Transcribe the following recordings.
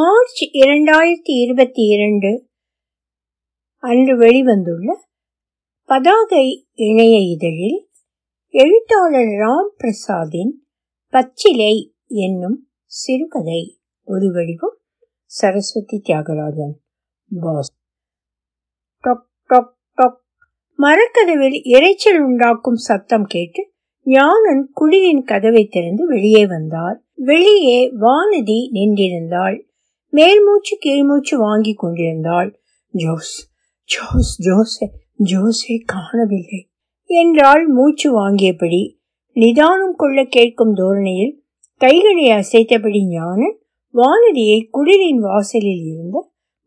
March இரண்டாயிரத்தி இருபத்தி இரண்டு அன்று வெளிவந்துள்ள பதாகை இணைய இதழில் எழுத்தாளர் ராம் பிரசாதின் பச்சிலை என்னும் சிறுகதை. ஒரு வடிவம் சரஸ்வதி தியாகராஜன். பாஸ். டொக் டொக் டொக். மரக்கதவில் இரைச்சல் உண்டாக்கும் சத்தம் கேட்டு ஞானன் குடிலின் கதவை திறந்து வெளியே வந்தார். வெளியே வானதி நின்றிருந்தாள். மேல் மூச்சு கீழ் மூச்சு வாங்கி கொண்டிருந்தாள். ஜோஸ் ஜோஸ் ஜோஸை ஜோஸை காணவில்லை என்றாள் மூச்சு வாங்கியபடி. நிதானம் கொள்ள கேட்கும் தோரணையில் கைகளை அசைத்தபடி ஞானன் வானதியை குடிலின் வாசலில் இருந்த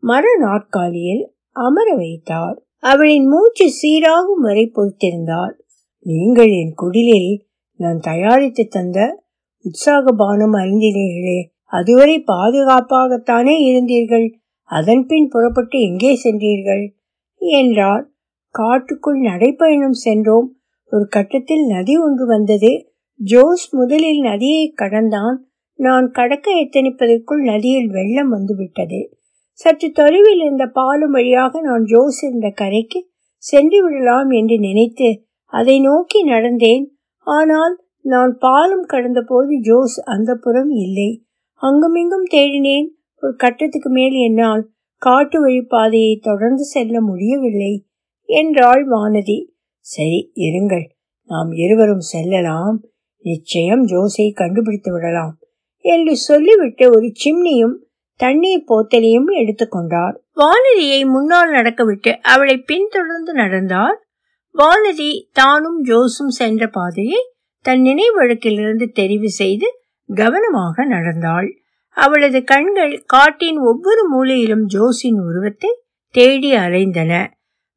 மர நாற்காலியில் அமர வைத்தார். அவளின் மூச்சு சீராகும் வரை பொறுத்திருந்தார் நீங்கள் என் குடிலில் நான் தயாரித்து தந்த உற்சாக பானம் அறிந்தினீர்களே அதுவரை பாதுகாப்பாகத்தானே இருந்தீர்கள்? அதன்பின் புறப்பட்டு எங்கே சென்றீர்கள்? என்றார் காட்டுக்குள் நடைப்பயணம் சென்றோம். ஒரு கட்டத்தில் நதி ஒன்று வந்தது. ஜோஸ் முதலில் நதியை கடந்தான். நான் கடக்க எத்தனிப்பதற்குள் நதியில் வெள்ளம் வந்துவிட்டது. சற்று தொலைவில் இருந்த பாலம் வழியாக நான் ஜோஸ் இருந்த கரைக்கு சென்று விடலாம் என்று நினைத்து அதை நோக்கி நடந்தேன். ஆனால் நான் பாலம் கடந்த போது ஜோஸ் அந்த புறம் இல்லை. அங்குமிங்கும் தேடினேன். ஒரு கட்டத்துக்கு மேல் என்னால் காட்டு வழி பாதையை தொடர்ந்து செல்ல முடியவில்லை என்றாள் வானதி. சரி இருங்கள். நாம் இருவரும் செல்லலாம். நிச்சயம் ஜோஸை கண்டுபிடித்து விடலாம் என்று சொல்லிவிட்டு ஒரு சிம்னியும் தண்ணீர் போத்தலையும் எடுத்துக்கொண்டார் வானதியை முன்னால் நடக்கவிட்டு அவளை பின்தொடர்ந்து நடந்தார். வானதி தானும் ஜோஸும் சென்ற பாதையை தன் நினைவழக்கிலிருந்து தெரிவு செய்து கவனமாக நடந்தாள். அவளது கண்கள் காட்டின் ஒவ்வொரு மூலையிலும் ஜோஸின் உருவத்தை தேடி அலைந்தன.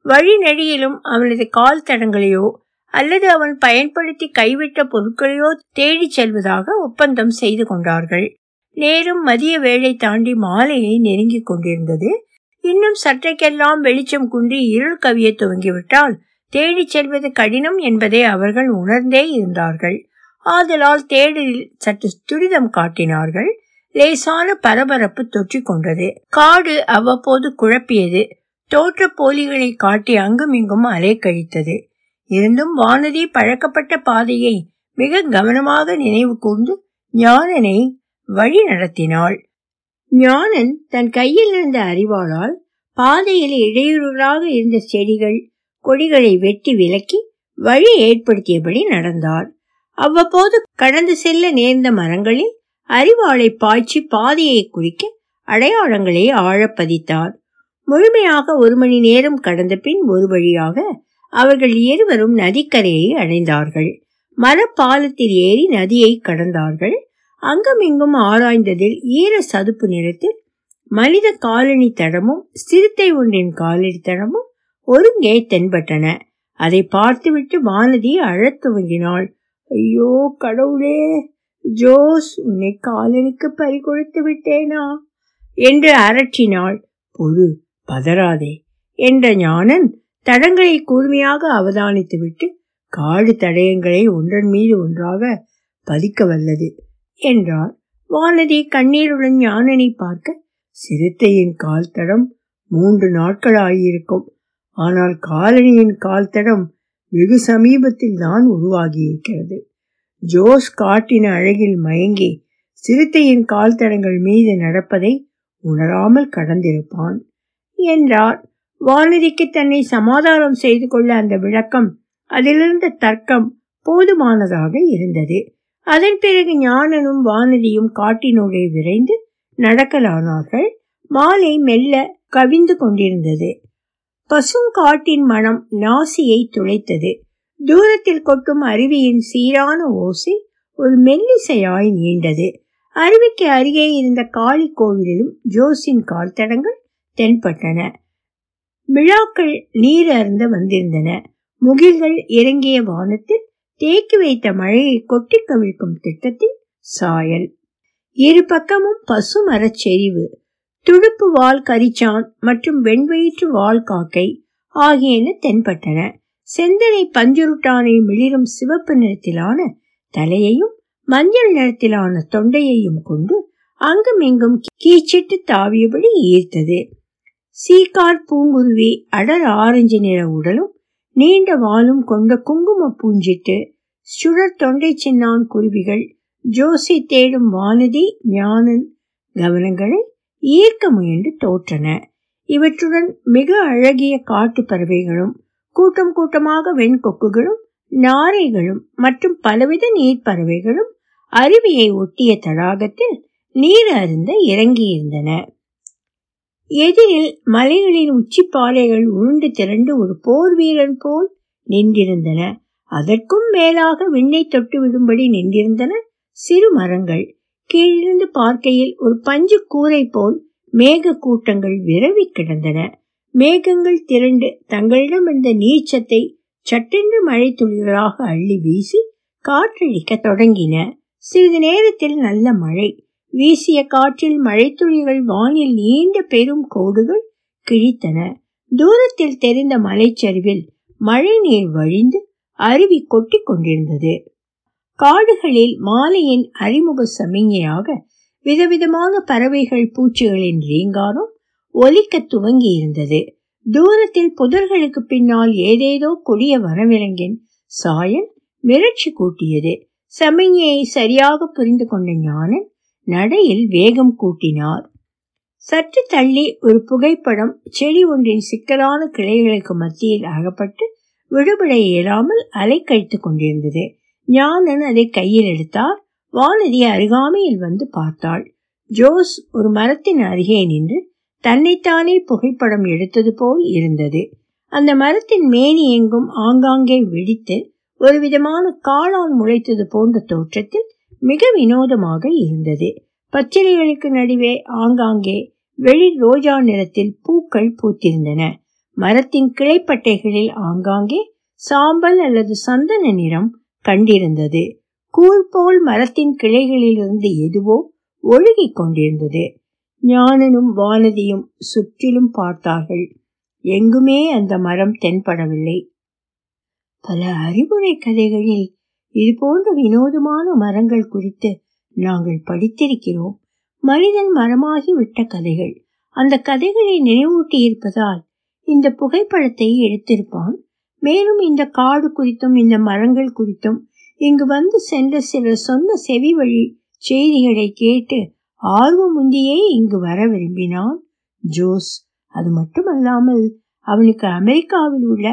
வழிநெடியிலும் அவனது கால் தடங்களையோ அல்லது அவன் பயன்படுத்தி கைவிட்ட பொருட்களையோ தேடிச் செல்வதாக ஒப்பந்தம் செய்து கொண்டார்கள். நேரும் மதிய வேளை தாண்டி மாலையை நெருங்கிக் கொண்டிருந்தது. இன்னும் சற்றைக்கெல்லாம் வெளிச்சம் குன்றி இருள் கவிய துவங்கிவிட்டால் தேடிச் செல்வது கடினம் என்பதை அவர்கள் உணர்ந்தே இருந்தார்கள். ஆதலால் தேடலில் சற்று துரிதம் காட்டினார்கள். லேசான பரபரப்பு தொற்றிக் கொண்டது. காடு அவ்வப்போது குழப்பியது. தோற்ற போலிகளை காட்டி அங்குமிங்கும் அலை கழித்தது. இருந்தும் வானதி பழக்கப்பட்ட பாதையை மிக கவனமாக நினைவு கூர்ந்து ஞானனை வழி நடத்தினாள். ஞானன் தன் கையில் இருந்த அறிவாளால் பாதையில் இடையூறுகளாக இருந்த செடிகள் கொடிகளை வெட்டி விலக்கி வழி ஏற்படுத்தியபடி நடந்தார் அவ்வப்போது கடந்து செல்ல நேர்ந்த மரங்களில் அறிவாளை பாய்ச்சி பாதையை குறிக்க அடையாளங்களை ஆழப்பதித்தார் முழுமையாக ஒரு மணி நேரம் கடந்த பின் ஒரு வழியாக அவர்கள் இருவரும் நதிக்கரையை அடைந்தார்கள். மரப்பாலத்தில் ஏறி நதியை கடந்தார்கள். அங்கமிங்கும் ஆராய்ந்ததில் ஈர சதுப்பு நிறத்தில் மனித காலனி தடமும் சிறுத்தை ஒன்றின் காலடி தடமும் ஒருங்கே தென்பட்டன. அதை பார்த்துவிட்டு வானதி அழத் துவங்கினாள். ஐயோ கடவுளே ஜோஸ் உன்னை காலனிக்கு பறிகொடுத்து விட்டேனா? என்று அரற்றினாள். பொறு பதறாதே என்ற ஞானன் தடங்களை கூர்மையாக அவதானித்துவிட்டு காடு தடயங்களை ஒன்றன் மீது ஒன்றாக பதிக்க வல்லது என்றார். வானதி கண்ணீருடன் ஞானனை பார்க்க சிறுத்தையின் கால் தடம் மூன்று நாட்கள் ஆகியிருக்கும் ஆனால் காலனியின் கால் தடம் வெகு சமீபத்தில் தான் உருவாகியிருக்கிறது. ஜோஸ் காட்டின அழகில் மயங்கி சிறுத்தையின் கால் தடங்கள் மீது நடப்பதை உணராமல் கடந்திருப்பான். என்றார். வானதிக்கு தன்னை சமாதானம் செய்து கொள்ள அந்த விளக்கம் அதிலிருந்த தர்க்கம் போதுமானதாக இருந்தது. அதன் பிறகு ஞானனும் வானதியும் காட்டினோடே விரைந்து நடக்கலானார்கள். மாலை மெல்ல கவிந்து கொண்டிருந்தது. பசுங்காட்டின் மனம் நாசியை துளைத்தது. தூரத்தில் கொட்டும் அருவியின் சீரான ஓசை ஒரு மெல்லிசையாய் நீண்டது. அருவிக்கு அருகே இருந்த காளி கோவிலிலும் ஜோஸின் கால் தடங்கள் தென்பட்டன. விழாக்கள் நீர் அருந்த வந்திருந்தன. முகில்கள் இறங்கிய வானத்தில் தேக்கி வைத்த மழையை கொட்டி கவிழ்க்கும் திட்டத்தில் சாயல். இரு பக்கமும் பசு மரச்செறிவு துடுப்பு வால் கரிச்சான் மற்றும் வெண்வயிற்று வால் காக்கை ஆகியன தென்பட்டன. செந்தனை பஞ்சுருட்டானை மிளிரும் சிவப்பு நிறத்திலான தலையையும் மஞ்சள் நிறத்திலான தொண்டையையும் கொண்டு அங்கும் இங்கும் கீச்சிட்டு தாவியபடி ஈர்த்தது. சீகார் பூங்குருவி அடர் ஆரஞ்சு நிற உடலும் நீண்ட வாலும் கொண்ட குங்கும பூஞ்சிட்டு சுழற் தொண்டை சின்னான் குருவிகள் ஜோசி தேடும் வானதி ஞானன் கவனங்களை ஈர்க்க முயன்று தோற்றன. இவற்றுடன் மிக அழகிய காட்டு பறவைகளும் கூட்டம் கூட்டமாக வெண்கொக்குகளும் நாரைகளும் மற்றும் பலவித நீர் பறவைகளும் அருவியை ஒட்டிய தடாகத்தில் நீர் அருந்த இறங்கியிருந்தன. எதிரில் மலைகளின் உச்சி பாறைகள் உருண்டு திரண்டு ஒரு போர் வீரன் போல் நின்றிருந்தன. அதற்கும் மேலாக விண்ணை தொட்டு விடும்படி நின்றிருந்தன சிறு மரங்கள். கீழிருந்து பார்க்கையில் ஒரு பஞ்சு கூரை போல் மேக கூட்டங்கள் விரவி கிடந்தன. மேகங்கள் திரண்டு தங்களிடம் இருந்த நீச்சத்தை சட்டென்று மழை துளிகளாக அள்ளி வீசி காற்றடிக்க தொடங்கின. சிறிது நேரத்தில் நல்ல மழை. வீசிய காற்றில் மழைத்துளிகள் வானில் நீண்ட பெரும் கோடுகள் கிழித்தன. தூரத்தில் தெரிந்த மலைச்சரிவில் மழை நீர் வழிந்து அருவி கொட்டி கொண்டிருந்தது. காடுகளில் மாலையின் அறிமுக சமிஞையாக விதவிதமான பறவைகள் பூச்சிகளின் ரீங்காரம் ஒலிக்க துவங்கி இருந்தது தூரத்தில் புதர்களுக்கு பின்னால் ஏதேதோ கொடிய வனவிலங்கின் சாயல் மிரட்சி கூட்டியது. சமிஞையை சரியாக புரிந்து கொண்ட ஞானன் நடையில் வேகம் கூட்டினார். சற்று தள்ளி ஒரு புகைப்படம் செடி ஒன்றின் சிக்கலான கிளைகளுக்கு மத்தியில் அகப்பட்டு விடுபட இயலாமல் அலைக்கழித்துக் கொண்டிருந்தது. ஞானன் அதை கையில் எடுத்தார். வானதி அருகாமையில் வந்து பார்த்தாள். ஜோஸ் ஒரு மரத்தின் அருகே நின்று தன்னைத்தானே புகைப்படம் எடுத்தது போல் இருந்தது. அந்த மரத்தின் மேனி எங்கும் ஆங்காங்கே வெடித்து ஒரு விதமான காளான் முளைத்தது போன்ற தோற்றத்தில் மிக வினோதமாக இருந்தது. பச்சிலைகளுக்கு நடுவே ஆங்காங்கே வெளி ரோஜா நிறத்தில் பூக்கள் பூத்திருந்தன. மரத்தின் கிளைப்பட்டைகளில் ஆங்காங்கே சாம்பல் அல்லது சந்தன நிறம் கண்டிருந்தது. கூழ் போல் மரத்தின் கிளைகளிலிருந்து எதுவோ ஒழுகிக் கொண்டிருந்தது. ஞானனும் வானதியும் சுற்றிலும் பார்த்தார்கள். எங்குமே அந்த மரம் தென்படவில்லை. பல அறிவுரை கதைகளில் இது போன்ற வினோதமான மரங்கள் குறித்து நாங்கள் படித்திருக்கிறோம். மனிதன் மரமாகி விட்ட கதைகள். அந்த கதைகளை நினைவூட்டி இருப்பதால் இந்த புகைப்படத்தை எடுத்திருப்பான். மேலும் இந்த காடு குறித்தும் இந்த மரங்கள் குறித்தும் இங்கு வந்து சென்ற சிலர் சொன்ன செவி வழி செய்திகளை கேட்டு ஆர்வம் முந்தியே இங்கு வர விரும்பினான் ஜோஸ். அது மட்டுமல்லாமல் அவனுக்கு அமெரிக்காவில் உள்ள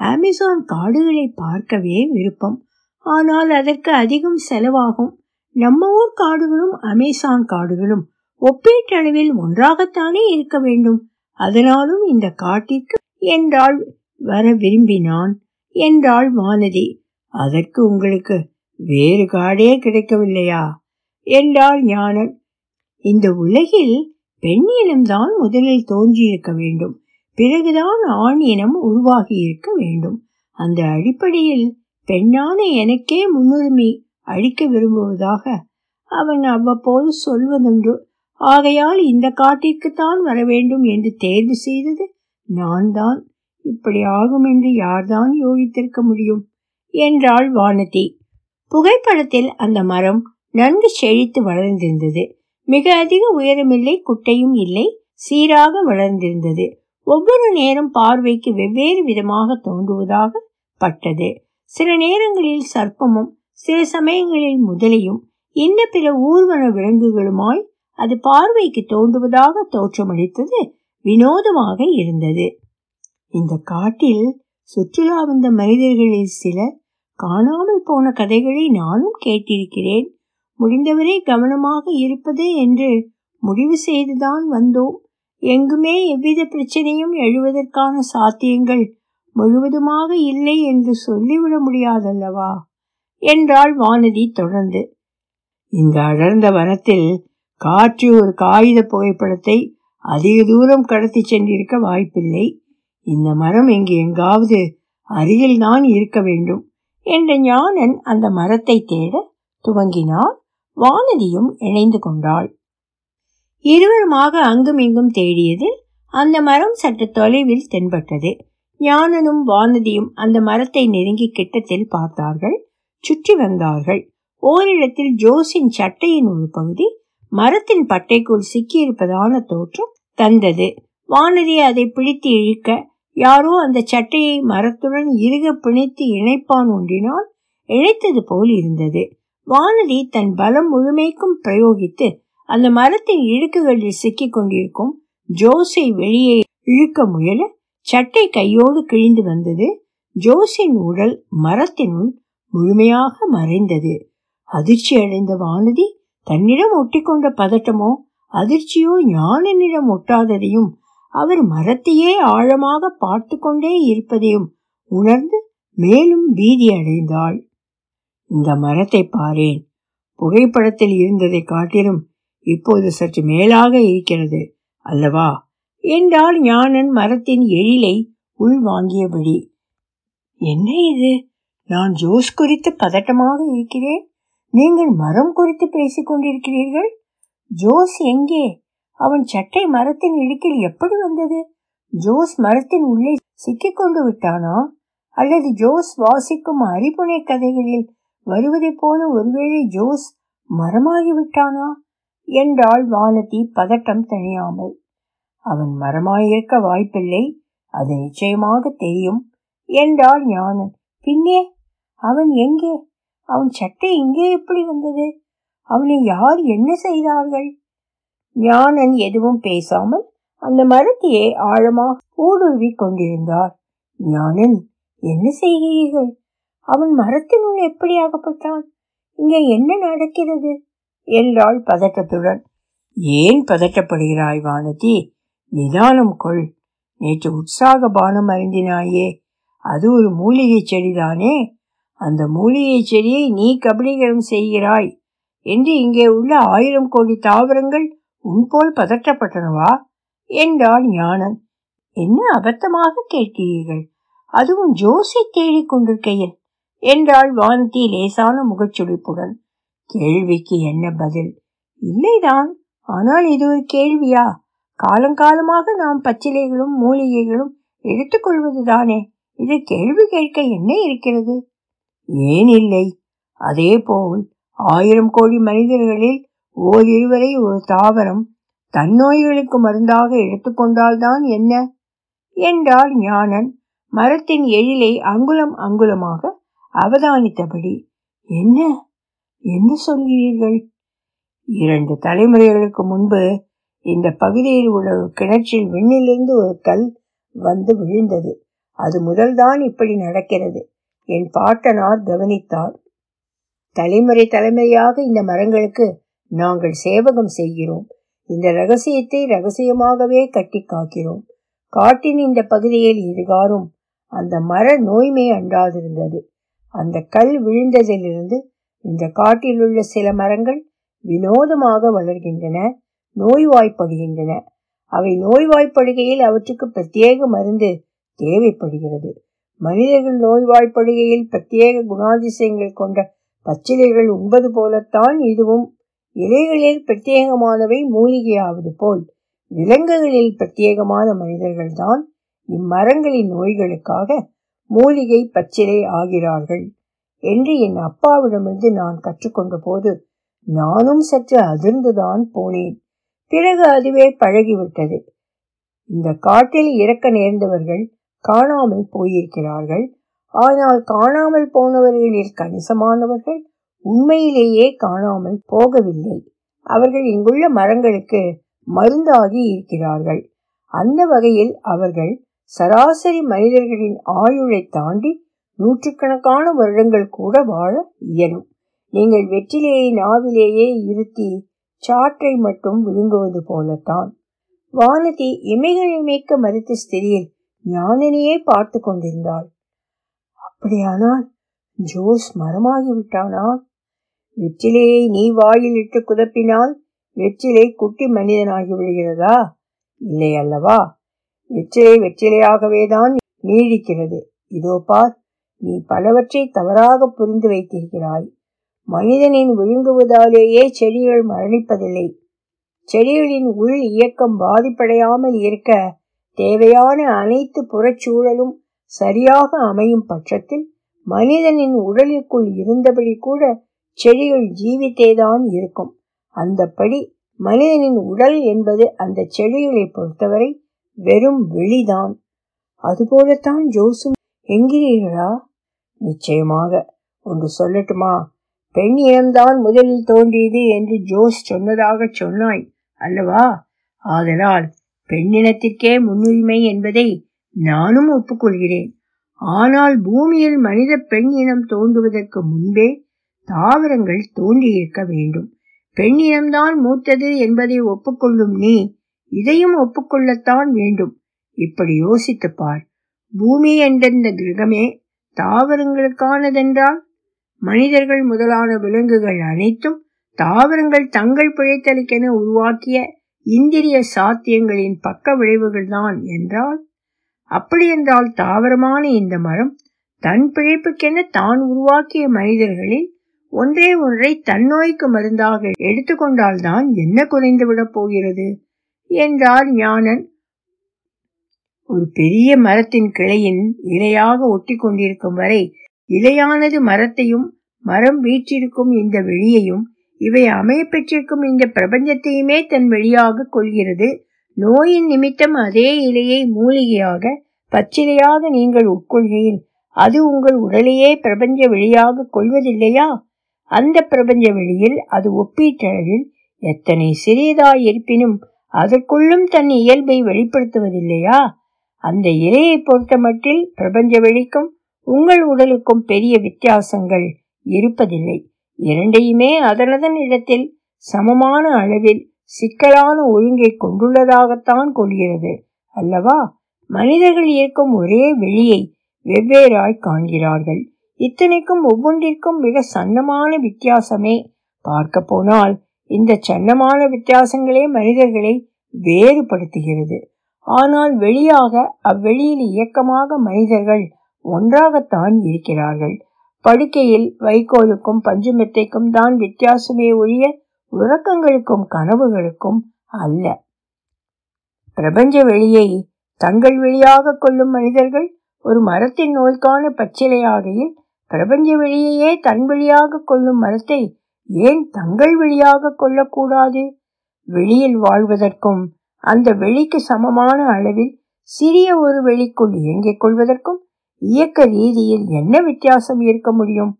அமேசான் காடுகளை பார்க்கவே விருப்பம். ஆனால் அதற்கு அதிகம் செலவாகும். நம்ம ஊர் காடுகளும் அமேசான் காடுகளும் ஒப்பீட்டளவில் ஒன்றாகத்தானே இருக்க வேண்டும். அதனாலும் இந்த காட்டிற்கு என்றால் வர விரும்பினான் என்றாள் வானதி. அதற்கு உங்களுக்கு வேறு காடே கிடைக்கவில்லையா? என்றாள் ஞானன். இந்த உலகில் பெண் இனம்தான் முதலில் தோன்றியிருக்க வேண்டும். பிறகுதான் ஆண் இனம் உருவாகி இருக்க வேண்டும். அந்த அடிப்படையில் பெண்ணான எனக்கே முன்னுரிமை அளிக்க விரும்புவதாக அவன் அவ்வப்போது சொல்வதுண்டு. ஆகையால் இந்த காட்டிற்குத்தான் வர வேண்டும் என்று தேர்வு செய்தது நான் தான் இப்படி ஆகும் என்று யார்தான் யோகித்திருக்க முடியும்? என்றாள் வானதி. புகைப்படத்தில் அந்த மரம் நன்கு செழித்து வளர்ந்திருந்தது. மிக அதிக உயரமில்லை குட்டையும் இல்லை சீராக வளர்ந்திருந்தது. ஒவ்வொரு நேரம் பார்வைக்கு வெவ்வேறு விதமாக தோன்றுவதாக பட்டது. சில நேரங்களில் சர்ப்பமும் சில சமயங்களில் முதலையும் இன்ன பிற ஊர்வன விலங்குகளுமாய் அது பார்வைக்கு தோன்றுவதாக தோற்றமளித்தது வினோதமாக இருந்தது. இந்த காட்டில் சுற்றுலா வந்த மனிதர்களில் சிலர் காணாமல் போன கதைகளை நானும் கேட்டிருக்கிறேன். முடிந்தவரை கவனமாக இருப்பது என்று முடிவு செய்துதான் வந்தோம். எங்குமே எவ்வித பிரச்சனையும் எழுவதற்கான சாத்தியங்கள் முழுவதுமாக இல்லை என்று சொல்லிவிட முடியாதல்லவா? என்றாள் வானதி தொடர்ந்து. இந்த அடர்ந்த வனத்தில் காற்று ஒரு காகித புகைப்படத்தை அதிக தூரம் கடத்தி சென்றிருக்க வாய்ப்பில்லை. இந்த மரம் இங்கு எங்காவது அருகில் நான் இருக்க வேண்டும் என்ற ஞானன் அந்த மரத்தை தேட துவங்கினார். வானதியும் இணைந்து கொண்டாள். இருவருமாக அங்கும் இங்கும் தேடியதில் அந்த மரம் சற்று தொலைவில் தென்பட்டது. ஞானனும் வானதியும் அந்த மரத்தை நெருங்கி கிட்டத்தில் பார்த்தார்கள். சுற்றி வந்தார்கள். ஓரிடத்தில் ஜோஸின் சட்டையின் ஒரு பகுதி மரத்தின் பட்டைக்குள் சிக்கியிருப்பதான தோற்றம் தந்தது. வானதி அதை பிடித்து இழுக்க யாரோ அந்த சட்டையை மரத்துடன் இறுக பிணைத்து இணைப்பான் ஒன்றினால் இழைத்தது போல் இருந்தது. வானதி தன் பலம் முழுமைக்கும் பிரயோகித்து அந்த மரத்தின் இழுக்குகளில் சிக்கிக் கொண்டிருக்கும் ஜோஸை வெளியே இழுக்க முயல சட்டை கையோடு கிழிந்து வந்தது. ஜோஸின் உடல் மரத்தினுள் முழுமையாக மறைந்தது. அதிர்ச்சி அடைந்த வானதி தன்னிடம் ஒட்டிக்கொண்ட பதட்டமோ அதிர்ச்சியோ ஞானனிடம் ஒட்டாததையும் அவர் மரத்தையே ஆழமாக பார்த்து கொண்டே இருப்பதையும் உணர்ந்து மேலும் பீதி அடைந்தாள். இந்த மரத்தை பாரேன். புகைப்படத்தில் இருந்ததை காட்டிலும் இப்போது சற்று மேலாக இருக்கிறது அல்லவா? என்றால் ஞானன் மரத்தின் எழிலை உள்வாங்கியபடி என்ன இது? நான் ஜோஸ் குறித்து பதட்டமாக இருக்கிறேன்? நீங்கள் மரம் குறித்து பேசிக் கொண்டிருக்கிறீர்கள்? ஜோஸ் எங்கே? அவன் சட்டை மரத்தின் இடுக்கில் எப்படி வந்தது? ஜோஸ் மரத்தின் உள்ளே சிக்கிக் கொண்டு விட்டானா? அல்லது ஜோஸ் வாசிக்கும் அறிபுனை கதைகளில் வருவதைப் போல ஒருவேளை ஜோஸ் மரமாகி விட்டானா? என்றாள் வானதி பதட்டம் தணியாமல். அவன் மரமாயிருக்க வாய்ப்பில்லை அது நிச்சயமாக தெரியும் என்றாள் ஞானன். பின்னே அவன் எங்கே? அவன் சட்டை இங்கே எப்படி வந்தது? அவனை யார் என்ன செய்தார்கள்? ஞானன் எதுவும் பேசாமல் அந்த மரத்தையே ஆழமாக ஊடுருவி கொண்டிருந்தார். ஞானன் என்ன செய்கிறீர்கள்? அவன் மரத்தினுள் எப்படி ஆகப்பட்டான் இங்கே என்ன நடக்கிறது? என்றாள் பதட்டத்துடன். ஏன் பதட்டப்படுகிறாய் வானதி? நிதானம் கொள். நேற்று உற்சாக பானம் அறிந்தினாயே அது ஒரு மூலிகை செடிதானே? அந்த மூலிகை செடியை நீ கபலீகரம் செய்கிறாய். என்று இங்கே உள்ள ஆயிரம் கோடி தாவரங்கள் உன்போல் பதற்றப்பட்டனவா? என்றான் ஞானன். என்ன அபத்தமாக கேட்கிறீர்கள்? அதுவும் ஜோசி தேடிக் கொண்டிருக்கையில் என்றாள் வானதி லேசான முகச்சுடிப்புடன் கேள்விக்கு என்ன பதில்? இல்லைதான் ஆனால் இது ஒரு கேள்வியா? காலங்காலமாக நாம் பச்சிலைகளும் மூலிகைகளும் எடுத்துக்கொள்வதுதானே இது கேள்வி கேட்க என்ன இருக்கிறது? ஏன் இல்லை? அதே போல் ஆயிரம் கோடி மனிதர்களில் ஓரிருவரை ஒரு தாவரம் தன்னோய்களுக்கு மருந்தாக எடுத்துக்கொண்டால்தான் என்ன? என்றால் ஞானன். மரத்தின் எழிலை அங்குலம் அங்குலமாக அவதானித்தபடி. என்ன? என்ன சொல்கிறீர்கள்? இரண்டு தலைமுறைகளுக்கு முன்பு இந்த பகுதியில் உள்ள ஒரு கிணற்றில் விண்ணிலிருந்து ஒரு கல் வந்து விழுந்தது. அது முதல்தான் இப்படி நடக்கிறது என் பாட்டனார் கவனித்தார். தலைமுறை தலைமுறையாக இந்த மரங்களுக்கு நாங்கள் சேவகம் செய்கிறோம். இந்த ரகசியத்தை ரகசியமாகவே கட்டி காக்கிறோம். காட்டின் இந்த பகுதியில் இதுகாரும் அந்த மர நோய்மை அண்டாதிருந்தது. அந்த கல் விழுந்ததிலிருந்து இந்த காட்டில் உள்ள சில மரங்கள் வினோதமாக வளர்கின்றன நோய்வாய்ப்படுகின்றன. அவை நோய்வாய்ப்படுகையில் அவற்றுக்கு பிரத்யேக மருந்து தேவைப்படுகிறது. மனிதர்கள் நோய்வாய்ப்படுகையில் பிரத்யேக குணாதிசயங்கள் கொண்ட பச்சிலைகள் உண்பது போலத்தான் இதுவும் இலைகளில் பிரத்யேகமானவை மூலிகையாவது போல் விலங்குகளில் பிரத்யேகமான மனிதர்கள்தான் இம்மரங்களின் நோய்களுக்காக மூலிகை பச்சிலை ஆகிறார்கள் என்று என் அப்பாவிடமிருந்து நான் கற்றுக்கொண்ட போது நானும் சற்று அதிர்ந்துதான் போனேன். பிறகு அதுவே பழகிவிட்டது. இந்த காட்டில் இறக்க நேர்ந்தவர்கள் காணாமல் போயிருக்கிறார்கள். ஆனால் காணாமல் போனவர்களில் கணிசமானவர்கள் உண்மையிலேயே காணாமல் போகவில்லை. அவர்கள் இங்குள்ள மரங்களுக்கு மருந்தாகி இருக்கிறார்கள். அந்த வகையில் அவர்கள் சராசரி மனிதர்களின் ஆயுளை தாண்டி நூற்றுக்கணக்கான வருடங்கள் கூட வாழ இயலும். நீங்கள் வெற்றிலேயே நாவிலேயே இருத்தி சாற்றை மட்டும் விழுங்குவது போலத்தான். வானதி இமைகளை மேய்க்க மறுத்த ஸ்திரியில் ஞானனியே பார்த்து கொண்டிருந்தாள். அப்படியானால் ஜோஸ் மரமாகிவிட்டானா? வெற்றிலையை நீ வாயிலிட்டு குதப்பினால் வெற்றிலை குட்டி மனிதனாகி விடுகிறதா? இல்லை அல்லவா? வெற்றிலை வெற்றிலையாகவே தான் நீடிக்கிறது. இதோ பார் நீ பலவற்றை தவறாக புரிந்து வைத்திருக்கிறாய். மனிதனின் விழுங்குவதாலேயே செடிகள் மரணிப்பதில்லை. செடிகளின் உள் இயக்கம் பாதிப்படையாமல் இருக்க தேவையான அனைத்து புறச்சூழலும் சரியாக அமையும் பட்சத்தில் மனிதனின் உடலுக்குள் இருந்தபடி கூட செடிகள் ஜீவித்தேதான் இருக்கும். அந்தப்படி மனிதனின் உடல் என்பது அந்த செடிகளை பொறுத்தவரை வெறும் வெளிதான். அதுபோலத்தான் ஜோசும். என்கிறீர்களா? நிச்சயமாக. ஒன்று சொல்லட்டுமா? பெண் இனம்தான் முதலில் தோன்றியது என்று ஜோஸ் சொன்னதாக சொன்னாய் அல்லவா? ஆதலால் பெண்ணினத்திற்கே முன்னுரிமை என்பதை நானும் ஒப்புக்கொள்கிறேன். ஆனால் பூமியில் மனித பெண் இனம் தோன்றுவதற்கு முன்பே தாவரங்கள் தோன்றியிருக்க வேண்டும். பெண்ணிடம்தான் மூத்தது என்பதை ஒப்புக்கொள்ளும் நீ இதையும் ஒப்புக்கொள்ளத்தான் வேண்டும். இப்படி யோசித்துப் பார் பூமி என்ற இந்த கிரகமே தாவரங்களுக்கானதென்றால்? மனிதர்கள் முதலான விலங்குகள் அனைத்தும் தாவரங்கள் தங்கள் பிழைத்தலுக்கென உருவாக்கிய இந்திரிய சாத்தியங்களின் பக்க விளைவுகள் தான் என்றால்? அப்படியென்றால் தாவரமான இந்த மரம் தன் பிழைப்புக்கென தான் உருவாக்கிய மனிதர்களில் ஒன்றே ஒன்றை தன்னோய்க்கு மருந்தாக எடுத்துக்கொண்டால்தான் என்ன குறைந்து விடப் போகிறது? என்றார் ஞானன். ஒரு பெரிய மரத்தின் கிளையின் இலையாக ஒட்டி கொண்டிருக்கும் வரை இலையானது மரத்தையும் மரம் வீற்றிருக்கும் இந்த வெளியையும் இவை அமைய பெற்றிருக்கும் இந்த பிரபஞ்சத்தையுமே தன் வெளியாக கொள்கிறது. நோயின் நிமித்தம் அதே இலையை மூலிகையாக பச்சிலையாக நீங்கள் உட்கொள்கையில் அது உங்கள் உடலையே பிரபஞ்ச வெளியாக கொள்வதில்லையா? அந்த பிரபஞ்ச வெளியில் அது ஒப்பீட்டளவில் எத்தனை சிறியதாய் இருப்பினும் அதற்குள்ளும் தன் இயல்பை வெளிப்படுத்துவதில்லையா? அந்த இலையை பொறுத்த மட்டில் பிரபஞ்ச வெளிக்கும் உங்கள் உடலுக்கும் பெரிய வித்தியாசங்கள் இருப்பதில்லை. இரண்டையுமே அதனதன் இடத்தில் சமமான அளவில் சிக்கலான ஒழுங்கை கொண்டுள்ளதாகத்தான் கொள்கிறது அல்லவா? மனிதர்கள் இருக்கும் ஒரே வெளியை வெவ்வேறாய் காண்கிறார்கள். இத்தனைக்கும் ஒவ்வொன்றிற்கும் மிக சன்னமான வித்தியாசமே. பார்க்க போனால் இந்த சன்னமான வித்தியாசங்களே மனிதர்களை வேறுபடுத்துகிறது. ஆனால் வெளியாக அவ்வெளியில் இயக்கமாக மனிதர்கள் ஒன்றாகத்தான் இருக்கிறார்கள். படுக்கையில் வைக்கோலுக்கும் பஞ்சுமெத்தைக்கும் தான் வித்தியாசமே ஒழிய உறக்கங்களுக்கும் கனவுகளுக்கும் அல்ல. பிரபஞ்ச வெளியை தங்கள் வெளியாக கொள்ளும் மனிதர்கள் ஒரு மரத்தின் நோய்க்கான பச்சிலையாகையில் பிரபஞ்ச வெளியையே தன் வழியாக கொள்ளும் மரத்தை ஏன் தங்கள் வழியாக கொள்ளக்கூடாது? வெளியில் வாழ்வதற்கும் அந்த வெளிக்கு சமமான அளவில் சிறிய ஒரு வெளிக்குள் இயங்கிக் கொள்வதற்கும் இயக்க ரீதியில் என்ன வித்தியாசம் இருக்க முடியும்?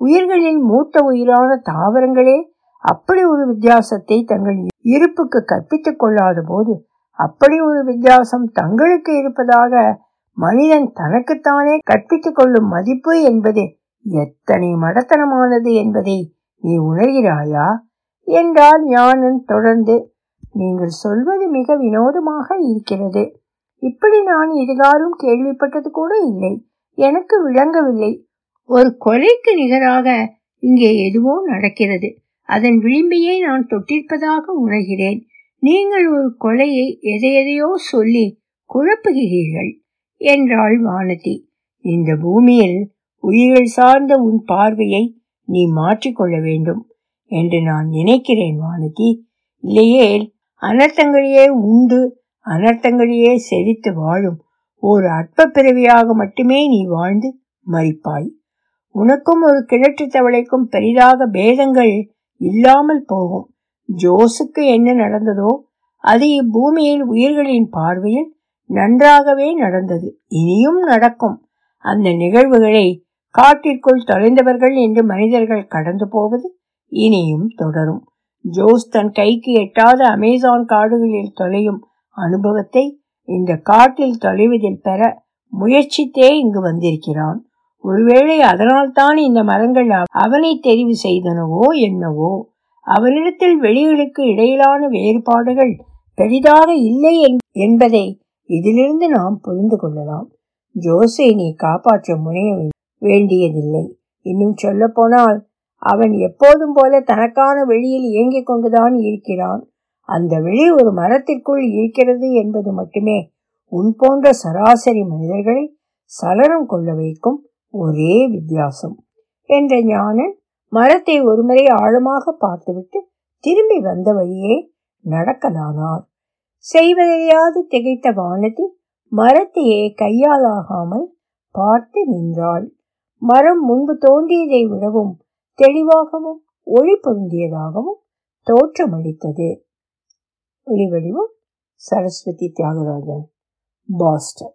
உயிர்களின் மூத்த உயிரான தாவரங்களே அப்படி ஒரு வித்தியாசத்தை தங்கள் இருப்புக்கு கற்பித்துக் கொள்ளாத போது அப்படி ஒரு வித்தியாசம் தங்களுக்கு இருப்பதாக மனிதன் தனக்குத்தானே கற்பித்துக் கொள்ளும் மதிப்பு என்பது எத்தனை மடத்தனமானது என்பதை நீ உணர்கிறாயா? என்றால் ஞானன் தொடர்ந்து. நீங்கள் சொல்வது மிக வினோதமாக இருக்கிறது. இப்படி நான் இதுகாரும் கேள்விப்பட்டது கூட இல்லை. எனக்கு விளங்கவில்லை. ஒரு கொலைக்கு நிகராக இங்கே எதுவோ நடக்கிறது. அதன் விளிம்பையே நான் தொட்டிருப்பதாக உணர்கிறேன். நீங்கள் ஒரு கொலையை எதையெதையோ சொல்லி குழப்புகிறீர்கள். என்றாள் வானதி. இந்த பூமியில் உயிர்கள் சார்ந்த உன் பார்வையை நீ மாற்றிக்கொள்ள வேண்டும் என்று நான் நினைக்கிறேன் வானதி. இல்லையே அனர்த்தங்களையே உண்டு அனர்த்தங்களையே செழித்து வாழும் ஒரு அற்ப பிறவியாக மட்டுமே நீ வாழ்ந்து மறிப்பாய் உனக்கும் ஒரு கிணற்று தவளைக்கும் பெரிதாக பேதங்கள் இல்லாமல் போகும். ஜோஸுக்கு என்ன நடந்ததோ அது இப்பூமியில் உயிர்களின் பார்வையில் நன்றாகவே நடந்தது. இனியும் நடக்கும். அந்த நிகழ்வுகளை காட்டிற்குள் தொலைந்தவர்கள் என்று மனிதர்கள் கடந்து போவது இனியும் தொடரும். ஜோஸ் தன் கைக்கு எட்டாத அமேசான் காடுகளில் தொலையும் அனுபவத்தை இந்த காட்டில் தொலைவதில் பெற முயற்சித்தே இங்கு வந்திருக்கிறான். ஒருவேளை அதனால்தான் இந்த மரங்கள் அவனை தெரிவு செய்தனவோ என்னவோ அவனிடத்தில் வெளிகளுக்கு இடையிலான வேறுபாடுகள் பெரிதாக இல்லை என்பதை இதிலிருந்து நாம் புரிந்து கொள்ளலாம். ஜோஸை நீ காப்பாற்ற முனைய வேண்டியதில்லை. இன்னும் சொல்ல போனால் அவன் எப்போதும் போல தனக்கான வெளியில் இயங்கிக் கொண்டுதான் இருக்கிறான். அந்த வெளி ஒரு மரத்திற்குள் இருக்கிறது என்பது மட்டுமே. உன் போன்ற சராசரி மனிதர்களை சலனம் கொள்ள வைக்கும் ஒரே வித்தியாசம். என்ற ஞானன் மரத்தை ஒருமுறை ஆழமாக பார்த்துவிட்டு திரும்பி வந்த வழியே நடக்கலானார். செய்வதையாது திகைத்த வானதி மரத்தையே கையாலாகாமல் பார்த்து நின்றாள். மரம் முன்பு தோன்றியதை விடவும் தெளிவாகவும் ஒளி பொருந்தியதாகவும் தோற்றமளித்தது. ஒளிவடிவம் சரஸ்வதி தியாகராஜன் பாஸ்டன்.